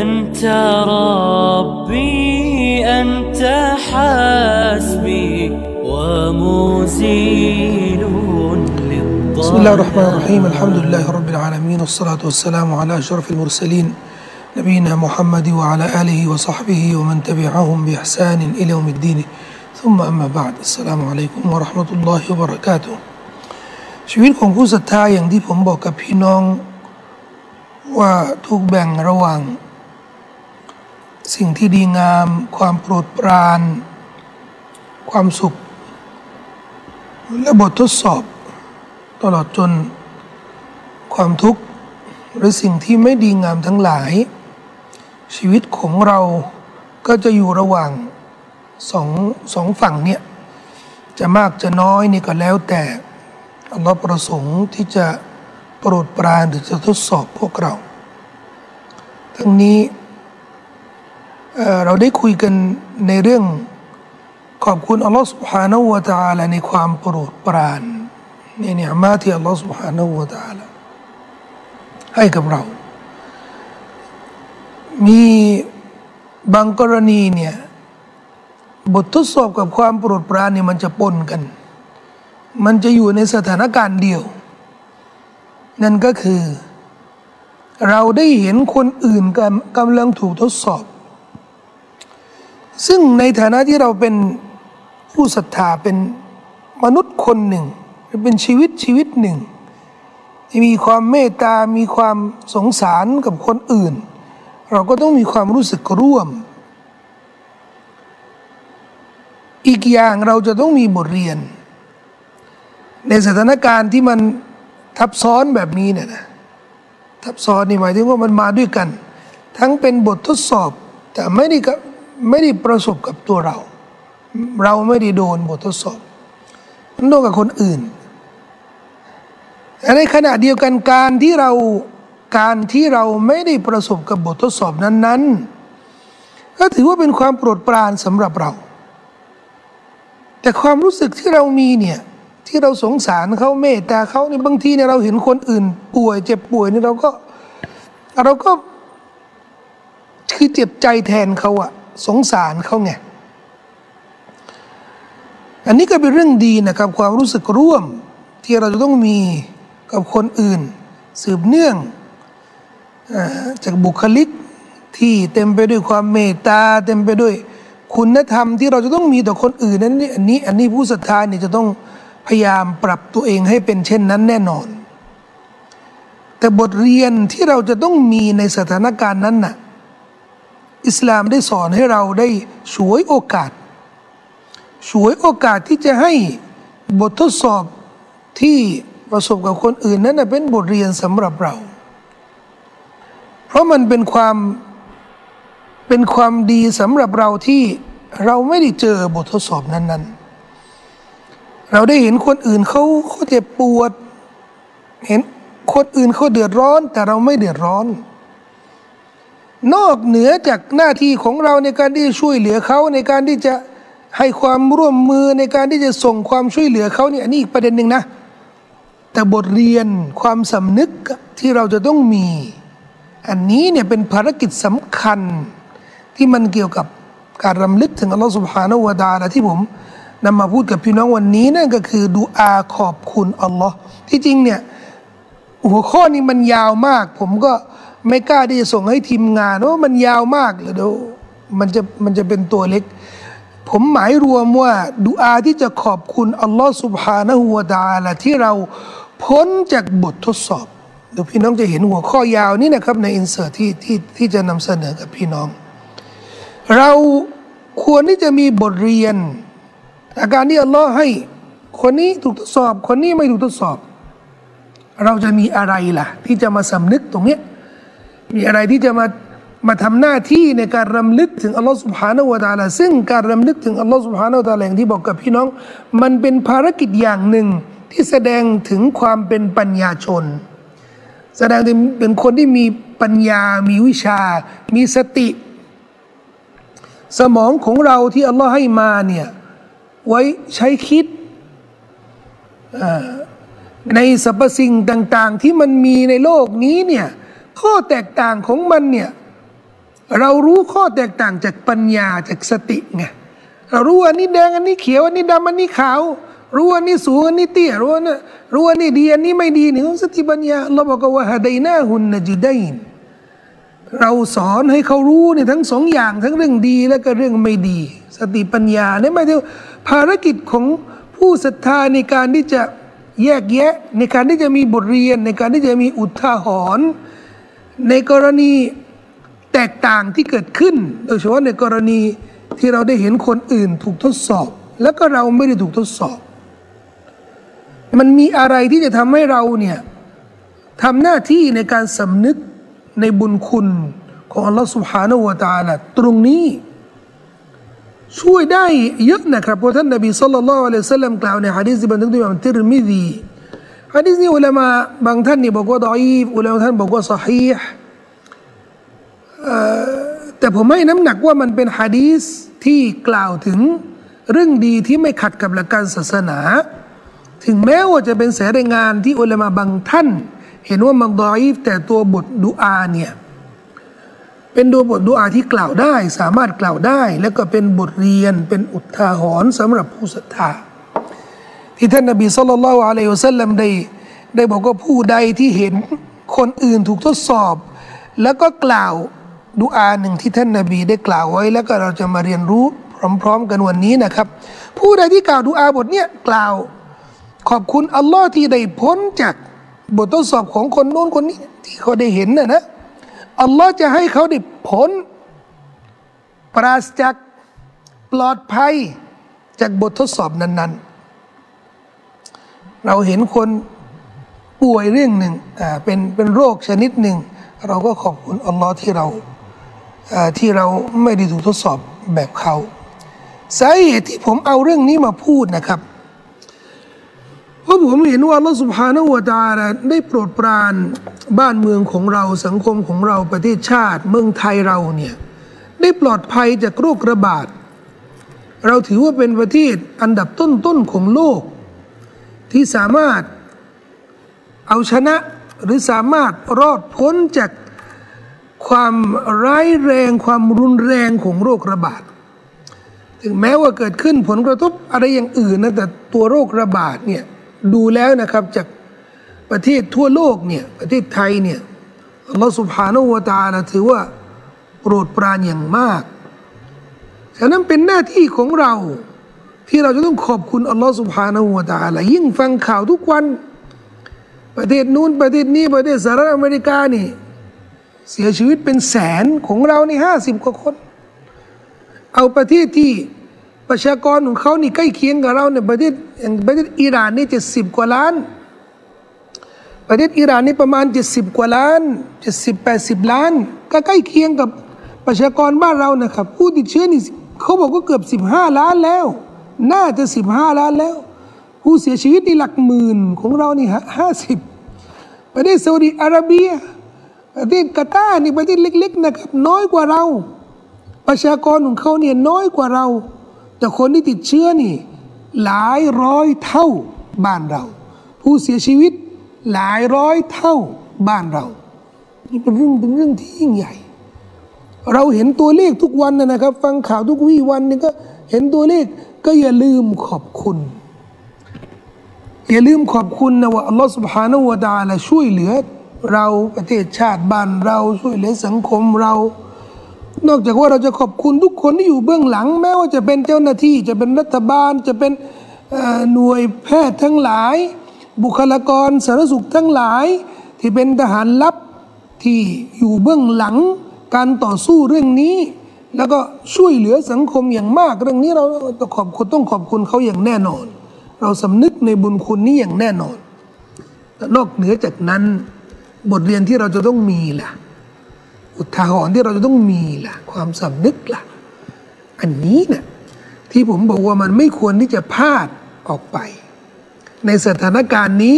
أنت ربي أنت حسبي ومزيل بسم الله الرحمن الرحيم الحمد لله رب العالمين والصلاة والسلام على أشرف المرسلين نبينا محمد وعلى آله وصحبه ومن تبعهم بإحسان إلى يوم الدين ثم أما بعد السلام عليكم ورحمة الله وبركاته ชีวิตของผู้ศรัทธาอย่างที่ผมบอกกับพี่น้องว่าถูกแบ่งระหว่าง สิ่งที่ดีงาม ความโปรดปราน ความสุข และบททดสอบ ตลอดจน ความทุกข์ หรือสิ่งที่ไม่ดีงามทั้งหลาย ชีวิตของเราก็จะอยู่ระหว่างสองสองฝั่งเนี่ยจะมากจะน้อยนี่ก็แล้วแต่อัลลอฮ์ประสงค์ที่จะโปรดปรานหรือจะทดสอบพวกเรา ทั้งนี้ เราได้คุยกันในเรื่องขอบคุณอัลลอฮฺสุบฮานาวะตาลาในความโปรดปรานในนี่ยมาที่อัลลอฮฺสุบฮานาวะตาลาให้กับเรา มีบางกรณีเนี่ยบททดสอบกับความโปรดปรานเนี่ยมันจะปนกัน มันจะอยู่ในสถานการณ์เดียว นั่นก็คือ เราได้เห็นคนอื่นกำลังถูกทดสอบ ซึ่งในฐานะที่เราเป็นผู้ศรัทธาเป็นมนุษย์คนหนึ่งหรือเป็นชีวิตชีวิตหนึ่ง ที่มีความเมตตา มีความสงสารกับคนอื่น เราก็ต้องมีความรู้สึกร่วม อีกอย่างเราจะต้องมีบทเรียน ในสถานการณ์ที่มันทับซ้อนแบบนี้เนี่ยนะทับซ้อนนี่หมายถึงว่ามันมาด้วยกัน ทั้งเป็นบททดสอบ แต่ไม่ได้ ไม่ได้ประสบกับตัวเรา เราไม่ได้โดนบททดสอบมันโดนกับคนอื่นในขณะเดียวกันการที่เราการที่เราไม่ได้ประสบกับบททดสอบนั้น ๆ ก็ถือว่าเป็นความโปรดปรานสำหรับเรา แต่ความรู้สึกที่เรามีเนี่ยที่เราสงสารเขาเมตตาเขาเนี่ยบางทีเนี่ยเราเห็นคนอื่น ป่วยเจ็บป่วยเนี่ยเราก็เราก็คือเจ็บใจแทนเขาอะ สงสารเขาไงอันนี้ก็เป็นเรื่องดีนะครับ ความรู้สึกร่วมที่เราจะต้องมีกับคนอื่น สืบเนื่องจากบุคลิกที่เต็มไปด้วยความเมตตาเต็มไปด้วยคุณธรรมที่เราจะต้องมีต่อคนอื่นนั้นอันนี้อันนี้ผู้ศรัทธาเนี่ยจะต้องพยายามปรับตัวเองให้เป็นเช่นนั้นแน่นอน แต่บทเรียนที่เราจะต้องมีในสถานการณ์นั้นน่ะ อิสลามได้สอนให้เราได้ช่วยโอกาสช่วยโอกาสที่จะให้บททดสอบที่ประสบกับคนอื่นนั้นเป็นบทเรียนสำหรับเรา เพราะมันเป็นความเป็นความดีสำหรับเราที่เราไม่ได้เจอบททดสอบนั้น ๆ เราได้เห็นคนอื่นเขาเขาเจ็บปวด เห็นคนอื่นเขาเดือดร้อน แต่เราไม่เดือดร้อน นอกเหนือจากหน้าที่ของเราในการที่จะช่วยเหลือเขาในการที่จะให้ความร่วมมือในการที่จะส่งความช่วยเหลือเขาเนี่ยนนี้อีกประเด็นหนึ่งนะ แต่บทเรียนความสำนึกที่เราจะต้องมี อันนี้เนี่ยเป็นภารกิจสำคัญที่มันเกี่ยวกับการรำลึกถึงอัลลอฮฺสุบฮานาวะดาละที่ผมนำมาพูดกับพี่น้องวันนี้นั่นก็คือดูอาขอบคุณอัลลอฮ์ที่จริงเนี่ยหัวข้อนี้มันยาวมาก ผมก็ ไม่กล้าที่จะส่งให้ทีมงานว่ามันยาวมากเลยเดี๋ยวมันจะมันจะเป็นตัวเล็ก ผมหมายรวมว่าดูอาที่จะขอบคุณอัลลอฮ์สุบฮานะฮูวะดาละที่เราพ้นจากบททดสอบเดี๋ยวพี่น้องจะเห็นหัวข้อยาวนี่นะครับในอินเสิร์ตที่ที่ที่จะนำเสนอกับพี่น้อง เราควรที่จะมีบทเรียน อาการที่อัลลอฮ์ให้ คนนี้ถูกทดสอบ คนนี้ไม่ถูกทดสอบ เราจะมีอะไรล่ะ ที่จะมาสำนึกตรงนี้ มีอะไรที่จะมามาทำหน้าที่ในการรำลึกถึงอัลลอฮ์สุบฮานาวะตาลาซึ่งการรำลึกถึงอัลลอฮ์สุบฮานาวะตาลาอย่างที่บอกกับพี่น้อง มันเป็นภารกิจอย่างหนึ่งที่แสดงถึงความเป็นปัญญาชน แสดงถึงเป็นคนที่มีปัญญา มีวิชา มีสติ สมองของเราที่อัลลอฮ์ให้มาเนี่ยไว้ใช้คิดในสรรพสิ่งต่าง ๆ ที่มันมีในโลกนี้เนี่ย ข้อแตกต่างของมันเนี่ยเรารู้ข้อแตกต่างจากปัญญาจากสติไงเรารู้อันนี้แดงอันนี้เขียวอันนี้ดำอันนี้ขาว รู้อันนี้สูงอันนี้เตี้ยรู้อันนี้รู้อันนี้ดีอันนี้ไม่ดีนี่สติปัญญาเราบอกว่าฮะดนาหุนนจิดัยนเราสอนให้เขารู้เนี่ยทั้งสองอย่างทั้งเรื่องดีและก็เรื่องไม่ดี สติปัญญาเนี่ยหมายถึงภารกิจของผู้ศรัทธาในการที่จะแยกแยะในการที่จะมีบทเรียนในการที่จะมีอุทาหรณ์ ในกรณีแตกต่างที่เกิดขึ้น โดยเฉพาะในกรณีที่เราได้เห็นคนอื่นถูกทดสอบ แล้วก็เราไม่ได้ถูกทดสอบ มันมีอะไรที่จะทำให้เราเนี่ยทำหน้าที่ในการสำนึกในบุญคุณของอัลลอฮฺสุบฮานาอูตาละตรงนี้ ช่วยได้เยอะนะครับเพราะท่านนบีสุลต่านละอัลลอฮฺสัลลัมกล่าวในฮะดีษบันทึกโดยอิมามติรมิดี ฮะดีษนี้อุลามะบางท่านนี่บอกว่าดอีฟอุลามะท่านบอกว่าสฮีห์แต่ผมให้น้ำหนักว่ามันเป็นฮะดีษที่กล่าวถึงเรื่องดีที่ไม่ขัดกับหลักการศาสนา ถึงแม้ว่าจะเป็นสายรายงานที่อุลามะบางท่าน เห็นว่ามันดอีฟแต่ตัวบทดุอาเนี่ยเป็นตัวบทดุอาที่กล่าวได้ สามารถกล่าวได้ แล้วก็เป็นบทเรียนเป็นอุทาหรณ์สำหรับผู้ศรัทธา ที่ท่านนบีสุลต่านละอะลัยฮุสซลัมได้ได้บอกว่าผู้ใดที่เห็นคนอื่นถูกทดสอบ แล้วก็กล่าวดุอาหนึ่งที่ท่านนบีได้กล่าวไว้ แล้วก็เราจะมาเรียนรู้พร้อม ๆ กันวันนี้นะครับ ผู้ใดที่กล่าวดุอาบทเนี้ยกล่าว ขอบคุณอัลลอฮ์ที่ได้พ้นจากบททดสอบของคนโน้นคนนี้ที่เขาได้เห็นน่ะนะอัลลอฮ์จะให้เขาได้พ้นปราศจากปลอดภัยจากบททดสอบนั้น ๆ เราเห็นคนป่วยเรื่องหนึ่งอ่าเป็นเป็นโรคชนิดหนึ่ง เราก็ขอบคุณอัลลอฮ์ที่เราที่เราไม่ได้ถูกทดสอบแบบเขาสาเหตุที่ผมเอาเรื่องนี้มาพูดนะครับเพราะผมเห็นว่าอัลสุบฮานวตาได้โปรดปรานบ้านเมืองของเราสังคมของเราประเทศชาติ เมืองไทยเราเนี่ยได้ปลอดภัยจากโรคระบาด เราถือว่าเป็นประเทศอันดับต้นๆของโลก ที่สามารถเอาชนะหรือสามารถรอดพ้นจากความร้ายแรงความรุนแรงของโรคระบาด ถึงแม้ว่าเกิดขึ้นผลกระทบอะไรอย่างอื่นนะแต่ตัวโรคระบาดเนี่ยดูแล้วนะครับจากประเทศทั่วโลกเนี่ยประเทศไทยเนี่ยอัลลอฮฺสุบฮานาอูตานะถือว่าโปรดปรานอย่างมาก ฉะนั้นเป็นหน้าที่ของเรา ที่เราจะต้องขอบคุณอัลลอฮฺสุบฮานาอูตาละยิ่งฟังข่าวทุกวัน ประเทศนู้นประเทศนี้ประเทศสหรัฐอเมริกานี่ เสียชีวิตเป็นแสนของเราในห้าสิบกว่าคน เอาประเทศที่ประชากรของเขานี่ใกล้เคียงกับเราเนี่ยประเทศอย่างประเทศอิหร่านนี่เจ็ดสิบกว่าล้าน ประเทศอิหร่านนี่ประมาณเจ็ดสิบกว่าล้านเจ็ดสิบแปดสิบล้าน ก็ใกล้เคียงกับประชากรบ้านเรานะครับ ผู้ติดเชื้อนี่เขาบอกว่าเกือบสิบห้าล้านแล้ว น่าจะสิบห้าล้านแล้ว ผู้เสียชีวิตนี่หลักหมื่นของเรานี่ห้าสิบประเทศซาอุดิอาระเบียประเทศกาตาร์นี่ประเทศเล็ก ๆ นะครับ น้อยกว่าเรา ประชากรของเขาเนี่ยน้อยกว่าเรา แต่คนที่ติดเชื้อนี่ หลายร้อยเท่าบ้านเรา ผู้เสียชีวิตหลายร้อยเท่าบ้านเรา นี่เป็นเรื่องเป็นเรื่องที่ยิ่งใหญ่ เราเห็นตัวเลขทุกวันนะครับ ฟังข่าวทุกวี่วันนี่ก็ เห็นตัวเลขก็อย่าลืมขอบคุณ อย่าลืมขอบคุณนะว่าอัลลอฮฺ سبحانه และ تعالى ช่วยเหลือเราประเทศชาติบ้านเราช่วยเหลือสังคมเรา นอกจากว่าเราจะขอบคุณทุกคนที่อยู่เบื้องหลัง แม้ว่าจะเป็นเจ้าหน้าที่จะเป็นรัฐบาลจะเป็นหน่วยแพทย์ทั้งหลาย บุคลากรสาธารณสุขทั้งหลาย ที่เป็นทหารลับที่อยู่เบื้องหลังการต่อสู้เรื่องนี้ แล้วก็ช่วยเหลือสังคมอย่างมาก เรื่องนี้เราต้องขอบคุณต้องขอบคุณเขาอย่างแน่นอน เราสำนึกในบุญคุณนี้อย่างแน่นอนนอกเหนือจากนั้น บทเรียนที่เราจะต้องมีล่ะ อุทาหรณ์ที่เราจะต้องมีล่ะ ความสำนึกล่ะ อันนี้นะ่ะที่ผมบอกว่ามันไม่ควรที่จะพลาดออกไป ในสถานการณ์นี้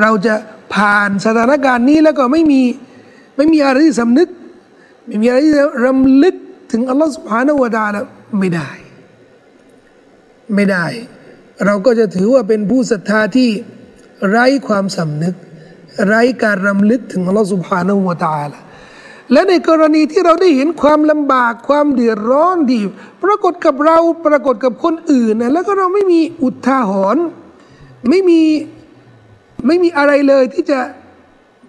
เราจะผ่านสถานการณ์นี้แล้วก็ไม่มีไม่มีอะไรที่สำนึก ไม่มีอะไรที่รำลึก ถึงอัลลอฮฺสุบฮานาวะดาล้วไม่ได้ ไม่ได้ เราก็จะถือว่าเป็นผู้ศรัทธาที่ไร้ความสำนึก ไร้การรำลึกถึงอัลลอฮฺสุบฮานาหัวตาละและในกรณีที่เราได้เห็นความลำบากความเดือดร้อนที่ปรากฏกับเราปรากฏกับคนอื่นนะแล้วก็เราไม่มีอุทาหรณ์ไม่มีไม่มีอะไรเลยที่จะ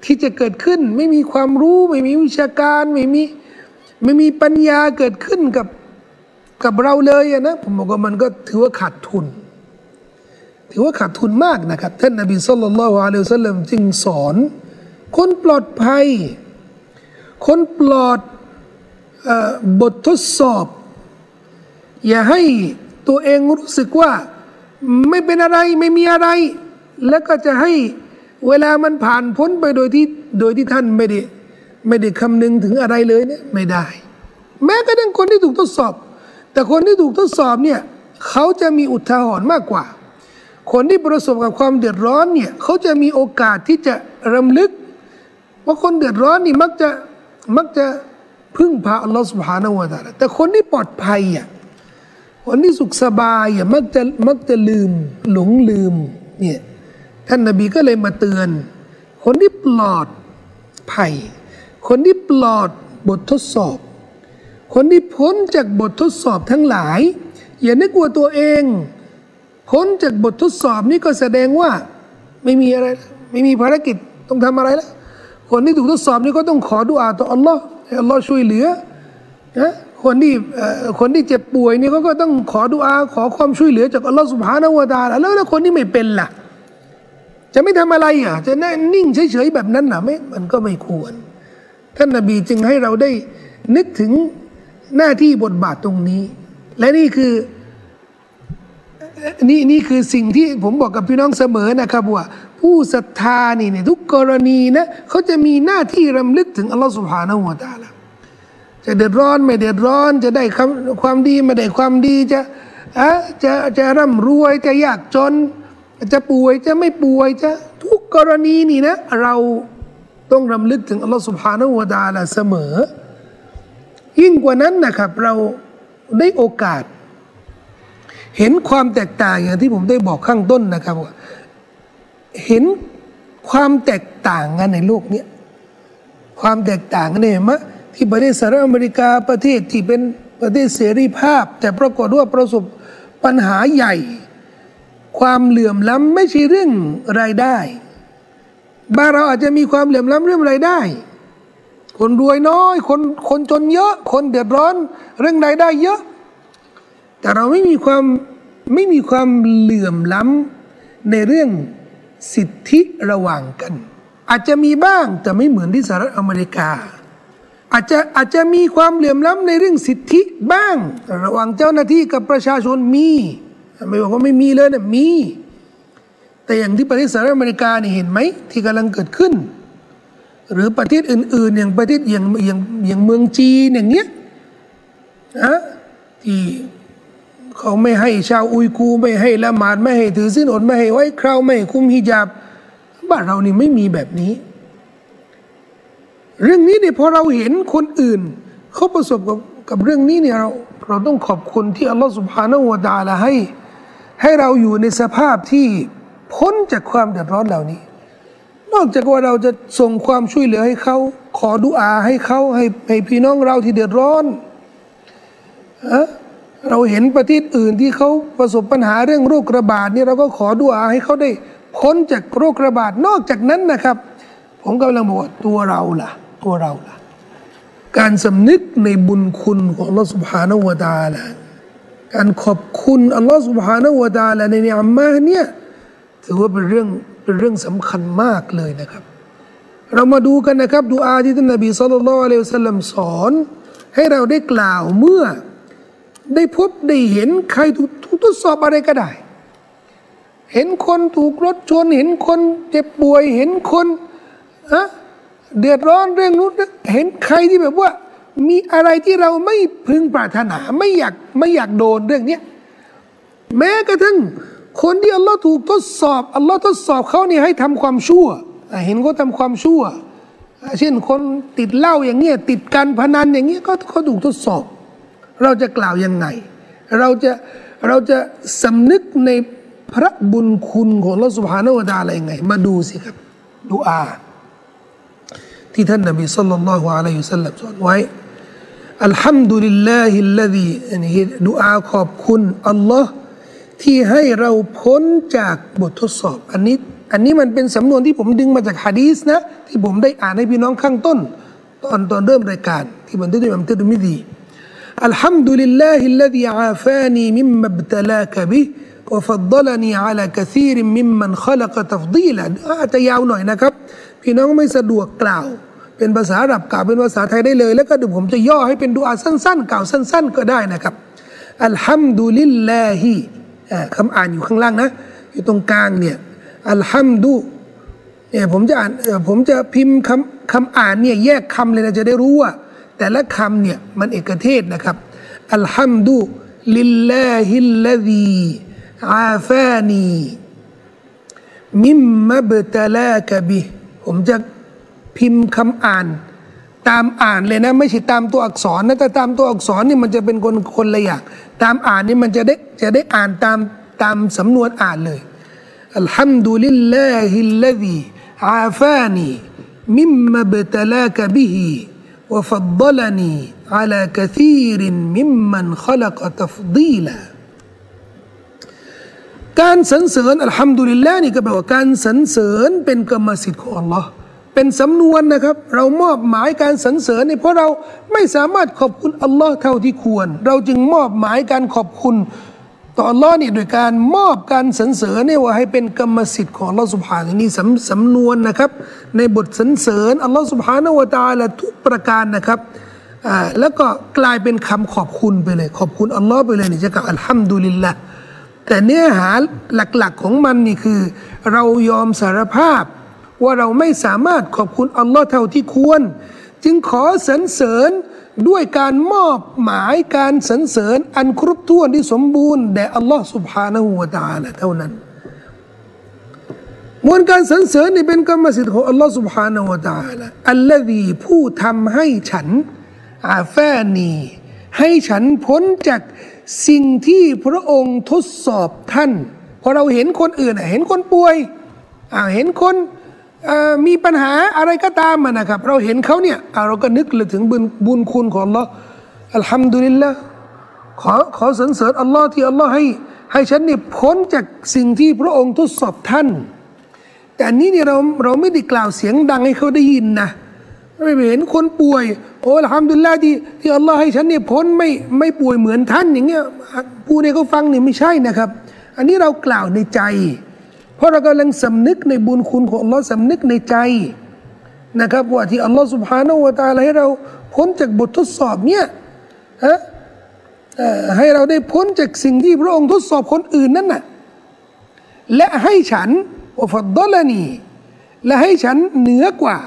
ที่จะเกิดขึ้น ไม่มีความรู้ ไม่มีวิชาการ ไม่มี ไม่มีปัญญาเกิดขึ้นกับกับเราเลยนะผมบอกว่ามันก็ถือว่าขาดทุน ถือว่าขาดทุนมากนะครับท่านนบีสุลต่านละฮ์อะลัยฮิสลามจึงสอน คนปลอดภัย คนปลอดบททดสอบ อย่าให้ตัวเองรู้สึกว่าไม่เป็นอะไรไม่มีอะไร แล้วก็จะให้เวลามันผ่านพ้นไปโดยที่โดยที่ท่านไม่ได้ ไม่ได้คำนึงถึงอะไรเลยเนี่ยไม่ได้ แม้กระทั่งคนที่ถูกทดสอบ แต่คนที่ถูกทดสอบเนี่ยเขาจะมีอุทาหรณ์มากกว่า คนที่ประสบกับความเดือดร้อนเนี่ยเขาจะมีโอกาสที่จะรำลึกว่าคนเดือดร้อนนี่มักจะมักจะพึ่งพาอัลลอฮฺสุบฮานาวะตาแต่คนที่ปลอดภัยอะคนที่สุขสบายอะมักจะมักจะลืมหลงลืมเนี่ยท่านนบีก็เลยมาเตือน คนที่ปลอดภัย คนที่ปลอดบททดสอบ คนที่พ้นจากบททดสอบทั้งหลาย อย่านึกว่าตัวเอง พ้นจากบททดสอบนี้ก็แสดงว่าไม่มีอะไร ไม่มีภารกิจต้องทำอะไรแล้วคนที่ถูกทดสอบนี่ก็ต้องขอดุอาต่ออัลลอฮ์ให้อัลลอฮ์ช่วยเหลือนะคนที่คนที่เจ็บป่วยนี่เขาก็ต้องขอดุอาขอความช่วยเหลือจากอัลลอฮ์สุบฮานาวะตาแล้วแล้วคนที่ไม่เป็นล่ะ จะไม่ทำอะไรอะ จะนั่งนิ่งเฉยๆแบบนั้นน่ะไม่มันก็ไม่ควร ท่านนบีจึงให้เราได้นึกถึงหน้าที่บทบาทตรงนี้ และนี่คือนี่นี่คือสิ่งที่ผมบอกกับพี่น้องเสมอนะครับว่า ผู้ศรัทธานี่ในทุกกรณีนะเขาจะมีหน้าที่รำลึกถึงอัลลอฮฺสุบฮานาหัวตาละจะเดือดร้อนไม่เดือดร้อน จะได้ความดีไม่ได้ความดีจะอะจะจะร่ำรวยจะยากจน จะป่วยจะไม่ป่วยจะทุกกรณีนี่นะ เรา ต้องรำลึกถึงอัลลอฮฺสุบฮานาหัวตาละเสมอ ยิ่งกว่านั้นนะครับ เราได้โอกาส เห็นความแตกต่างอย่างที่ผมได้บอกข้างต้นนะครับว่าเห็นความแตกต่างกันในโลกนี้ความแตกต่างกันเนี่ยมะที่ประเทศสหรัฐอเมริกาประเทศที่เป็นประเทศเสรีภาพ แต่ปรากฏว่าประสบปัญหาใหญ่ ความเหลื่อมล้ำไม่ใช่เรื่องรายได้ บ้านเราอาจจะมีความเหลื่อมล้ำเรื่องรายได้ คนรวยน้อย คนคนจนเยอะ คนเดือดร้อนเรื่องรายได้เยอะ แต่เราไม่มีความไม่มีความเหลื่อมล้ำในเรื่องสิทธิระหว่างกัน อาจจะมีบ้างแต่ไม่เหมือนที่สหรัฐอเมริกา อาจจะอาจจะมีความเหลื่อมล้ำในเรื่องสิทธิบ้าง ระหว่างเจ้าหน้าที่กับประชาชนมีไม่บอกว่าไม่มีเลยนะมี แต่อย่างที่ประเทศสหรัฐอเมริกาเนี่ยเห็นไหมที่กำลังเกิดขึ้น หรือประเทศอื่น ๆ อย่างประเทศอย่างอย่างอย่างเมืองจีนอย่างเงี้ยนะที่เขาไม่ให้ชาวอุยกูไม่ให้ละหมาดไม่ให้ถือสินอดไม่ให้ไว้คราวไม่ให้คุมฮิญาบบ้านเรานี่ไม่มีแบบนี้ เรื่องนี้เนี่ยพอเราเห็นคนอื่น เขาประสบกับกับเรื่องนี้เนี่ยเราเราต้องขอบคุณที่อัลลอฮฺสุบฮานาอูดาละให้ ให้เราอยู่ในสภาพที่ พ้นจากความเดือดร้อนเหล่านี้ นอกจากว่าเราจะส่งความช่วยเหลือให้เขา ขอดุอาให้เขาให้ให้พี่น้องเราที่เดือดร้อนเราเห็นประเทศอื่นที่เขาประสบปัญหาเรื่องโรคระบาดนี่เราก็ขอดุอาให้เขาได้พ้นจากโรคระบาดนอกจากนั้นนะครับ ผมกำลังบอกว่าตัวเราล่ะ ตัวเราล่ะ การสำนึกในบุญคุณของอัลลอฮฺสุบฮานาวะตาละการขอบคุณอัลลอฮฺสุบฮานาวะตาละในนือัมมาเนี่ย ถือว่าเป็นเรื่องเป็นเรื่องสำคัญมากเลยนะครับ เรามาดูกันนะครับดูอาที่ท่านนบีสุลต่านละอัลลอฮฺสัลลัมสอน ให้เราได้กล่าวเมื่อ ได้พบได้เห็นใครถูกทดสอบอะไรก็ได้ เห็นคนถูกรถชนเห็นคนเจ็บป่วยเห็นคนอะเดือดร้อนเรื่องนู้นเห็นใครที่แบบว่า มีอะไรที่เราไม่พึงปรารถนาไม่อยากไม่อยากโดนเรื่องนี้แม้กระทั่ง คนที่อัลลอฮ์ถูกทดสอบอัลลอฮ์ทดสอบเขานี่ให้ทำความชั่ว เห็นเขาทาความชั่ว เช่นคนติดเหล้าอย่างเงี้ยติดการพนันอย่างเงี้ยก็เขาถูกทดสอบ เราจะกล่าวยังไง เราจะเราจะสำนึกในพระบุญคุณของอัลลอฮ์ سبحانه وتعالى ยังไง มาดูสิครับดุอาที่ท่านนบีصلى الله عليه وسلم สอนไว้ الحمد لله الذي อันนี้ดุอาขอบคุณอัลลอฮ์ ที่ให้เราพ้นจากบททดสอบ อันนี้อันนี้มันเป็นสำนวนที่ผมดึงมาจากฮะดีสนะ ที่ผมได้อ่านให้พี่น้องข้างต้น ตอนตอนเริ่มรายการ ที่บันทึกโดยอิมามติรมีซีالحمد لله الذي عافاني مما ابتلاك به وفضلني على كثير ممن خلق تفضيلا อาจจะยาวหน่อยนะครับ พี่น้องไม่สะดวกกล่าว เป็นภาษาอาหรับกล่าวเป็นภาษาไทยได้เลย แล้วก็เดี๋ยวผมจะย่อให้เป็นดุอาสั้นๆ กล่าวสั้น ๆ ก็ได้นะครับالحمد لله คำอ่านอยู่ข้างล่างนะ อยู่ตรงกลางเนี่ยالحمد เนี่ยผมจะอ่านผมจะพิมพ์คำคำอ่านเนี่ยแยกคำเลยนะจะได้รู้ว่า แต่ละคำเนี่ยมันเอกเทศนะครับالحمد لله الذي عافاني مما ابتلاك به ผมจะพิมพ์คำอ่าน ตามอ่านเลยนะ ไม่ใช่ตามตัวอักษรนะแต่ตามตัวอักษรนี่มันจะเป็นคนคนละอย่างตามอ่านนี่มันจะได้จะได้อ่านตามตามสำนวนอ่านเลยالحمد لله الذيอาฟานีมิมมะบตลากะบิฮิวฟัดดลนีอัลากะซีรินมิมมันขลักตฟดีลาการสรรเสริญอัลฮัมดุลิลลาฮ์นี่ก็แปลว่าการสรรเสริญเป็นกรรมสิทธิ์ของ Allah เป็นสำนวนนะครับ เรามอบหมายการสรรเสริญเนี่ยเพราะเราไม่สามารถขอบคุณอัลลอฮ์เท่าที่ควร เราจึงมอบหมายการขอบคุณต่ออัลลอฮ์เนี่ยโดยการมอบการสรรเสริญเนี่ยว่าให้เป็นกรรมสิทธิ์ของอัลลอฮ์สุบฮานะนี่สำสำนวนนะครับ ในบทสรรเสริญอัลลอฮ์สุบฮานะวะตาละทุกประการนะครับอ่าแล้วก็กลายเป็นคำขอบคุณไปเลย ขอบคุณอัลลอฮ์ไปเลยนี่จะกับอัลฮัมดุลิลละแต่เนื้อหาหลักๆของมันนี่คือ เรายอมสารภาพ ว่าเราไม่สามารถขอบคุณอัลลอฮ์เท่าที่ควร จึงขอสรรเสริญด้วยการมอบหมายการสรรเสริญอันครบถ้วนที่สมบูรณ์แด่อัลลอฮ์สุบฮานาหูวาตาละเท่านั้น มวลการสรรเสริญนี่เป็นกรรมสิทธิ์ของอัลลอฮ์สุบฮานาหูวาตาละอัลลอฮีผู้ทำให้ฉันอาฟานีให้ฉันพ้นจากสิ่งที่พระองค์ทดสอบท่านพอเราเห็นคนอื่นเห็นคนป่วยเห็นคน มีปัญหาอะไรก็ตามนะครับ เราเห็นเขาเนี่ยเราก็นึกเลยถึงบุญบุญคุณของ Allah อัลฮัมดุลิลละขอขอสรรเสริญอัลลอฮ์ที่อัลลอฮ์ให้ ให้ฉันเนี่ยพ้นจากสิ่งที่พระองค์ทดสอบท่าน แต่อันนี้เนี่ยเราเราไม่ได้กล่าวเสียงดังให้เขาได้ยินนะไม่เห็นคนป่วย โอ้ทำดุลลาที่ที่อัลลอฮ์ให้ฉันเนี่ยพ้นไม่ไม่ป่วยเหมือนท่านอย่างเงี้ยผู้เนี่ยเขาฟังเนี่ยไม่ใช่นะครับ อันนี้เรากล่าวในใจ เพราะเรากำลังสำนึกในบุญคุณของอัลลอฮ์สำนึกในใจนะครับว่าที่อัลลอฮ์สุบฮานาอูตาลให้เราพ้นจากบททดสอบเนี่ยฮะให้เราได้พ้นจากสิ่งที่พระองค์ทดสอบคนอื่นนั่นน่ะและให้ฉันอัฟัดดลนีและให้ฉันเหนือกว่า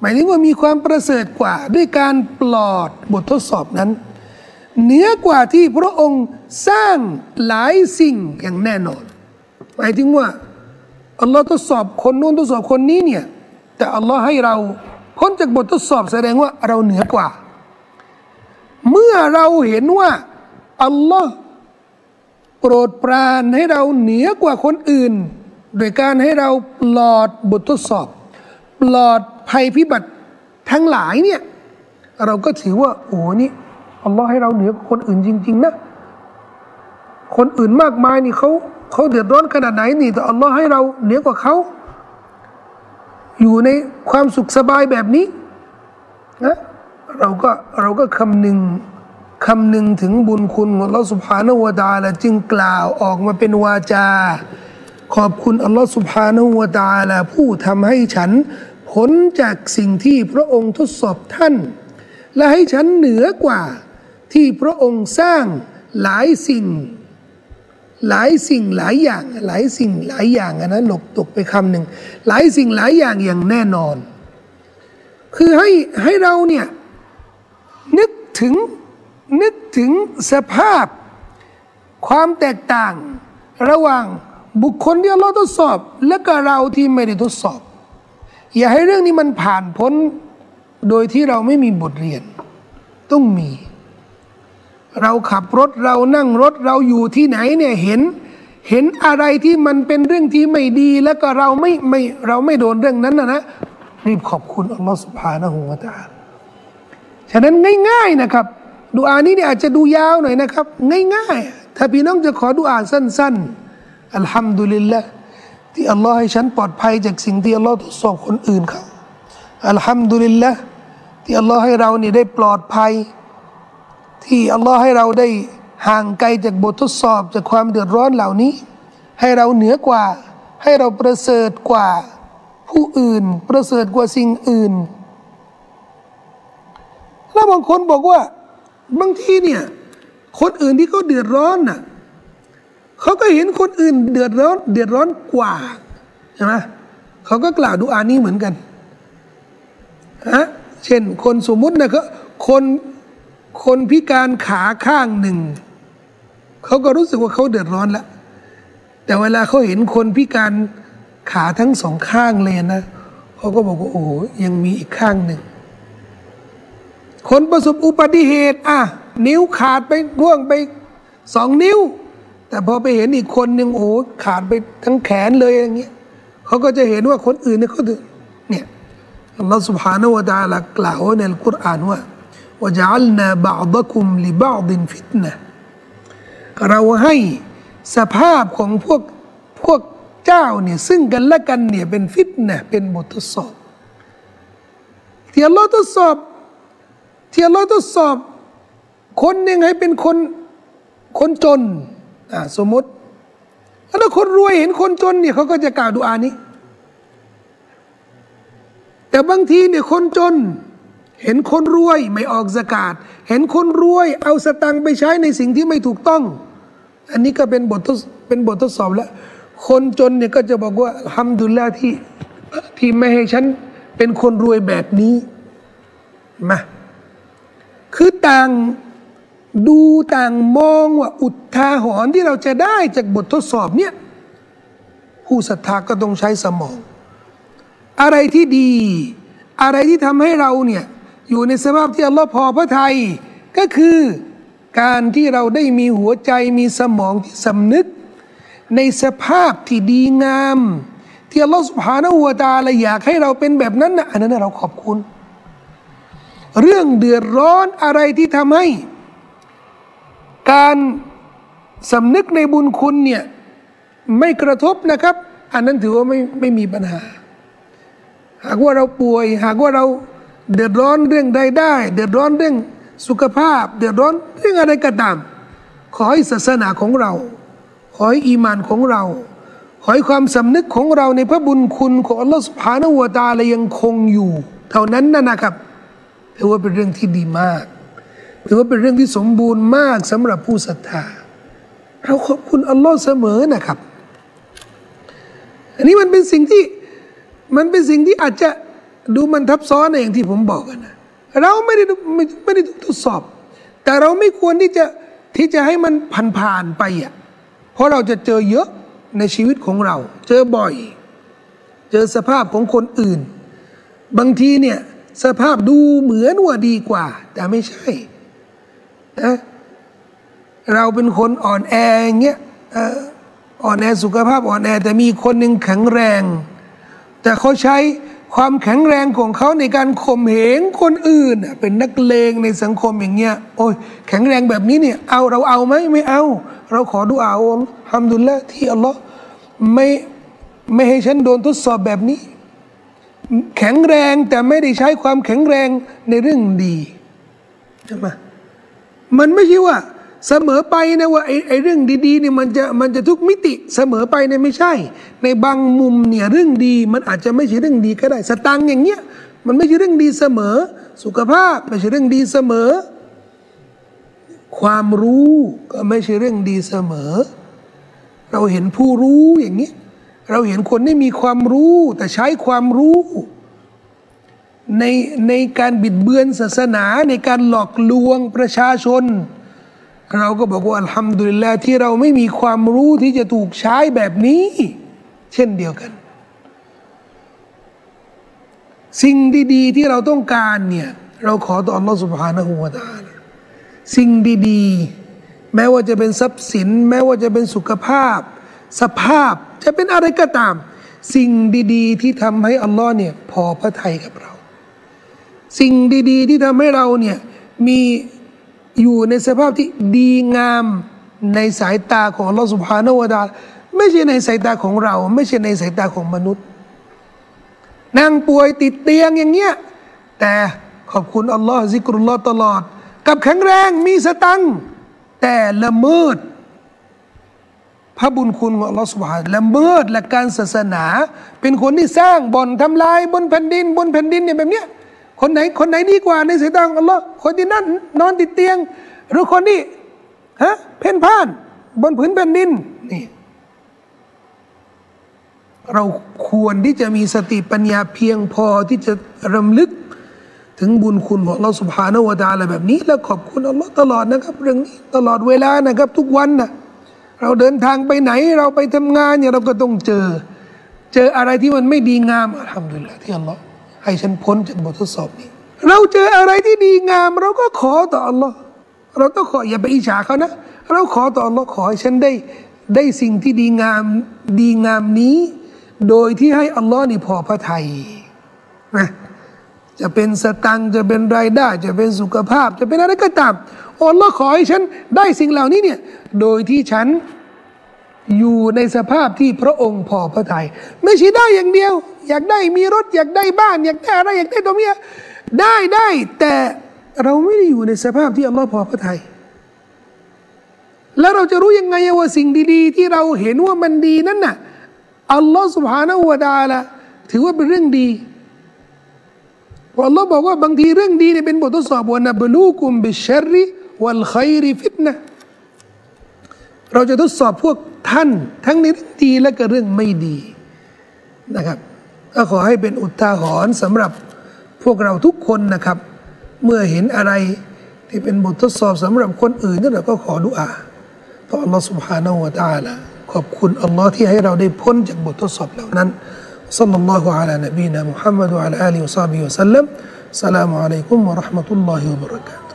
หมายถึงว่ามีความประเสริฐกว่า ด้วยการปลอดบททดสอบนั้น เหนือกว่าที่พระองค์สร้างหลายสิ่งอย่างแน่นอน หมายถึงว่า อัลลอฮ์ทดสอบคนนู้นทดสอบคนนี้เนี่ยแต่อัลลอฮ์ให้เราพ้นจากบททดสอบแสดงว่าเราเหนือกว่า เมื่อเราเห็นว่าอัลลอฮ์โปรดปรานให้เราเหนือกว่าคนอื่น โดยการให้เราปลอดบททดสอบ ปลอดภัยพิบัติทั้งหลายเนี่ยเราก็ถือว่าโอ้นี่อัลลอฮ์ให้เราเหนือกว่าคนอื่นจริง ๆ นะ คนอื่นมากมายนี่เขา เขาเดือดร้อนขนาดไหนนี่แต่อัลลอฮ์ให้เราเหนือกว่าเขาอยู่ในความสุขสบายแบบนี้นะเราก็เราก็คำหนึ่งคำหนึ่งถึงบุญคุณของอัลลอฮ์สุบฮานาวตาละจึงกล่าวออกมาเป็นวาจา ขอบคุณอัลลอฮ์สุบฮานาวตาละผู้ทำให้ฉันพ้นจากสิ่งที่พระองค์ทดสอบท่าน และให้ฉันเหนือกว่าที่พระองค์สร้างหลายสิ่ง หลายสิ่งหลายอย่าง หลายสิ่งหลายอย่างอันนั้นหลบตกไปคำหนึ่งหลายสิ่งหลายอย่างอย่างแน่นอน คือให้ให้เราเนี่ยนึกถึงนึกถึงสภาพความแตกต่างระหว่างบุคคลที่เราทดสอบ และก็เราที่ไม่ได้ทดสอบ อย่าให้เรื่องนี้มันผ่านพ้นโดยที่เราไม่มีบทเรียน ต้องมี เราขับรถเรานั่งรถเราอยู่ที่ไหนเนี่ยเห็น เห็นอะไรที่มันเป็นเรื่องที่ไม่ดีแล้วก็เราไม่ไม่เราไม่โดนเรื่องนั้นนะนะรีบขอบคุณอัลลอฮฺสุบฮานะฮูวาตาฉะนั้นง่าย ๆนะครับดูอานี้เนี่ยอาจจะดูยาวหน่อยนะครับ ง่ายๆ ถ้าพี่น้องจะขอดูอ่านสั้น ๆ อัลฮัมดุลิลละที่อัลลอฮ์ให้ฉันปลอดภัยจากสิ่งที่อัลลอฮ์ทดสอบคนอื่นเขาอัลฮัมดุลิลละที่อัลลอฮ์ให้เราเนี่ยได้ปลอดภัย ที่อัลลอฮ์ให้เราได้ห่างไกลจากบททดสอบจากความเดือดร้อนเหล่านี้ ให้เราเหนือกว่า ให้เราประเสริฐกว่าผู้อื่น ประเสริฐกว่าสิ่งอื่น แล้วบางคนบอกว่าบางทีเนี่ยคนอื่นที่เขาเดือดร้อนน่ะเขาก็เห็นคนอื่นเดือดร้อน เดือดร้อนกว่าใช่ไหมเขาก็กล่าวดูอานี้เหมือนกันฮะเช่นคนสมมุตินะก็คน คนพิการขาข้างหนึ่ง เขาก็รู้สึกว่าเขาเดือดร้อนแล้ว แต่เวลาเขาเห็นคนพิการขาทั้งสองข้างเลยนะเขาก็บอกว่าโอ้ยังมีอีกข้างหนึ่ง คนประสบอุบัติเหตุ อะ นิ้วขาดไปร่วงไปสองนิ้ว แต่พอไปเห็นอีกคนหนึ่งโอ้ขาดไปทั้งแขนเลยอย่างเงี้ยเขาก็จะเห็นว่าคนอื่นเนี่ยเขาเนี่ยอัลลอฮฺสุบฮานวะาลากล่าวในอัลกุรอานว่า จะอัลนาบาดคุมลิบาดินฟิตนะเราให้สภาพของพวกพวกเจ้าเนี่ยซึ่งกันและกันเนี่ยเป็นฟิตนะเป็นบททดสอบเทียร์ลลทดสอบเทียร์ลลทดสอบ คนยังไงเป็นคนคนจนอ่าสมมติแล้วคนรวยเห็นคนจนเนี่ยเขาก็จะกล่าวดูอานี้ แต่บางทีเนี่ยคนจน เห็นคนรวยไม่ออกสกาดเห็นคนรวยเอาสตังค์ไปใช้ในสิ่งที่ไม่ถูกต้อง อันนี้ก็เป็นบททดเป็นบททดสอบแล้ว คนจนเนี่ยก็จะบอกว่าทำดุลละที่ที่ไม่ให้ฉันเป็นคนรวยแบบนี้มาคือต่างดูต่างมองว่าอุทาหรณ์ที่เราจะได้จากบททดสอบเนี่ยผู้ศรัทธาก็ต้องใช้สมอง อะไรที่ดี อะไรที่ทำให้เราเนี่ย อยู่ในสภาพที่อัลลอฮ์พอพระทัยก็คือการที่เราได้มีหัวใจมีสมองที่สำนึก ในสภาพที่ดีงาม ที่อัลลอฮ์สุบฮานาหัวตาละอยากให้เราเป็นแบบนั้นนะอันนั้นเราขอบคุณ เรื่องเดือดร้อนอะไรที่ทำให้ การสำนึกในบุญคุณเนี่ยไม่กระทบนะครับ อันนั้นถือว่าไม่ไม่มีปัญหา หากว่าเราป่วย หากว่าเรา เดือดร้อนเรื่องใดได้ เดือดร้อนเรื่องสุขภาพ เดือดร้อนเรื่องอะไรก็ตาม ขอให้ศาสนาของเรา ขอให้อีมานของเรา ขอให้ความสำนึกของเราในพระบุญคุณของอัลลอฮฺสุบฮานาวะตาลยังคงอยู่ เท่านั้นนะนะครับถือว่าเป็นเรื่องที่ดีมากถือว่าเป็นเรื่องที่สมบูรณ์มากสำหรับผู้ศรัทธา เราขอบคุณอัลลอฮ์เสมอนะครับ อันนี้มันเป็นสิ่งที่มันเป็นสิ่งที่อาจจะ ดูมันทับซ้อนในอย่างที่ผมบอกกันนะเราไม่ได้ไม่ไม่ได้ทดสอบ แต่เราไม่ควรที่จะที่จะให้มันผ่านผ่านไปอะเพราะเราจะเจอเยอะในชีวิตของเรา เจอบ่อย เจอสภาพของคนอื่น บางทีเนี่ยสภาพดูเหมือนว่าดีกว่า แต่ไม่ใช่นะเราเป็นคนอ่อนแออย่างเงี้ยอ่อนแอสุขภาพอ่อนแอแต่มีคนหนึ่งแข็งแรง แต่เขาใช้ ความแข็งแรงของเขาในการข่มเหงคนอื่น เป็นนักเลงในสังคมอย่างเงี้ยโอ้ยแข็งแรงแบบนี้เนี่ยเอาเราเอาไหมไม่เอา เราขอดูอาอัลฮัมดุลิลละที่อัลลอฮ์ไม่ไม่ให้ฉันโดนทดสอบแบบนี้ แข็งแรงแต่ไม่ได้ใช้ความแข็งแรงในเรื่องดีใช่ไหมมันไม่ใช่ว่า เสมอไปนะว่าไอ้ไอเรื่องดีๆเนี่ยมันจะมันจะทุกมิติเสมอไปเนี่ยไม่ใช่ ในบางมุมเนี่ยเรื่องดีมันอาจจะไม่ใช่เรื่องดีก็ได้ สตังอย่างเงี้ยมันไม่ใช่เรื่องดีเสมอ สุขภาพไม่ใช่เรื่องดีเสมอ ความรู้ก็ไม่ใช่เรื่องดีเสมอ เราเห็นผู้รู้อย่างนี้ เราเห็นคนที่มีความรู้ แต่ใช้ความรู้ในในการบิดเบือนศาสนาในการหลอกลวงประชาชน เราก็บอกว่าอัลฮัมดุลิลลาห์ที่เราไม่มีความรู้ที่จะถูกใช้แบบนี้ เช่นเดียวกัน สิ่งดีๆ ที่เราต้องการเนี่ย เราขอต่ออัลลอฮฺสุบฮานะฮูวาตาสิ่งดีๆ แม้ว่าจะเป็นทรัพย์สิน แม้ว่าจะเป็นสุขภาพ สภาพจะเป็นอะไรก็ตาม สิ่งดีๆ ที่ทำให้อัลลอฮ์เนี่ยพอพระทัยกับเรา สิ่งดีๆ ที่ทำให้เราเนี่ยมี อยู่ในสภาพที่ดีงามในสายตาของอัลลอฮ์สุบฮานาวะตาไม่ใช่ในสายตาของเรา ไม่ใช่ในสายตาของมนุษย์นั่งป่วยติดเตียงอย่างเงี้ยแต่ขอบคุณอัลลอฮ์ซิกรุลลอฮ์ตลอด กับแข็งแรงมีสตังแต่ละเมิดพระบุญคุณของอัลลอฮ์สุบฮานละเมิดหลักการศาสนา เป็นคนที่สร้างบ่อนทำลายบนแผ่นดิน บนแผ่นดินเนี่ยแบบเนี้ย คนไหนคนไหนดีกว่าในสายตาของอัลลอฮ์คนที่นั่นนอนติดเตียง หรือคนที่ฮะเพ่นพ่าน บนผืนแผ่นดินนี่เราควรที่จะมีสติปัญญาเพียงพอที่จะรำลึกถึงบุญคุณของเราสุภาณวตาอะไรแบบนี้ แล้วขอบคุณอัลลอฮ์ตลอดนะครับ เรื่องนี้ตลอดเวลานะครับ ทุกวันนะเราเดินทางไปไหนเราไปทำงานเนี่ยเราก็ต้องเจอ เจออะไรที่มันไม่ดีงามอัลฮัมดุลิลละที่อัลลอฮ์ ให้ฉันพ้นจากบททดสอบนี้ เราเจออะไรที่ดีงาม เราก็ขอต่ออัลลอฮ์เราต้องขออย่าไปอิจฉาเขานะ เราขอต่ออัลลอฮ์ขอให้ฉันได้ได้สิ่งที่ดีงามดีงามนี้ โดยที่ให้อัลลอฮ์นี่พอพระทัยนะจะเป็นสตังจะเป็นรายได้ จะเป็นสุขภาพ จะเป็นอะไรก็ตามอัลลอฮ์ขอให้ฉันได้สิ่งเหล่านี้เนี่ยโดยที่ฉัน อยู่ในสภาพที่พระองค์พอพระทยัยไม่ใช่ได้อย่างเดียว อยากได้มีรถอยากได้บ้าน อยากได้อะไรอยากได้ตัวเมียได้ได้แต่เราไม่ได้อยู่ในสภาพที่อัลลอฮ์พอพระทยัยแล้วเราจะรู้ยังไงว่าสิ่งดี ๆ ที่เราเห็นว่ามันดีนั้นน่ะอัลลอฮ์สุบฮานาวะดาละถือว่าเป็นเรื่องดีพราะ Allah บอกว่าบางทีเรื่องดีเนี่ยเป็นบททดสอบบนบลูกุมบิชรีวัลไคริฟิตนะ เราจะทดสอบพวกท่าน ทั้งในเรื่องดีและก็เรื่องไม่ดีนะครับก็ขอให้เป็นอุทาหรณ์สำหรับพวกเราทุกคนนะครับ เมื่อเห็นอะไรที่เป็นบททดสอบสำหรับคนอื่นนั่นเราก็ขอดุอาต่อ Allah سبحانه และ تعالى ขอบคุณอัลลอฮ์ที่ให้เราได้พ้นจากบททดสอบเหล่านั้น صلى الله على نبينا محمد وعلى آله وصحبه وسلم السلام عليكم ورحمة الله وبركاته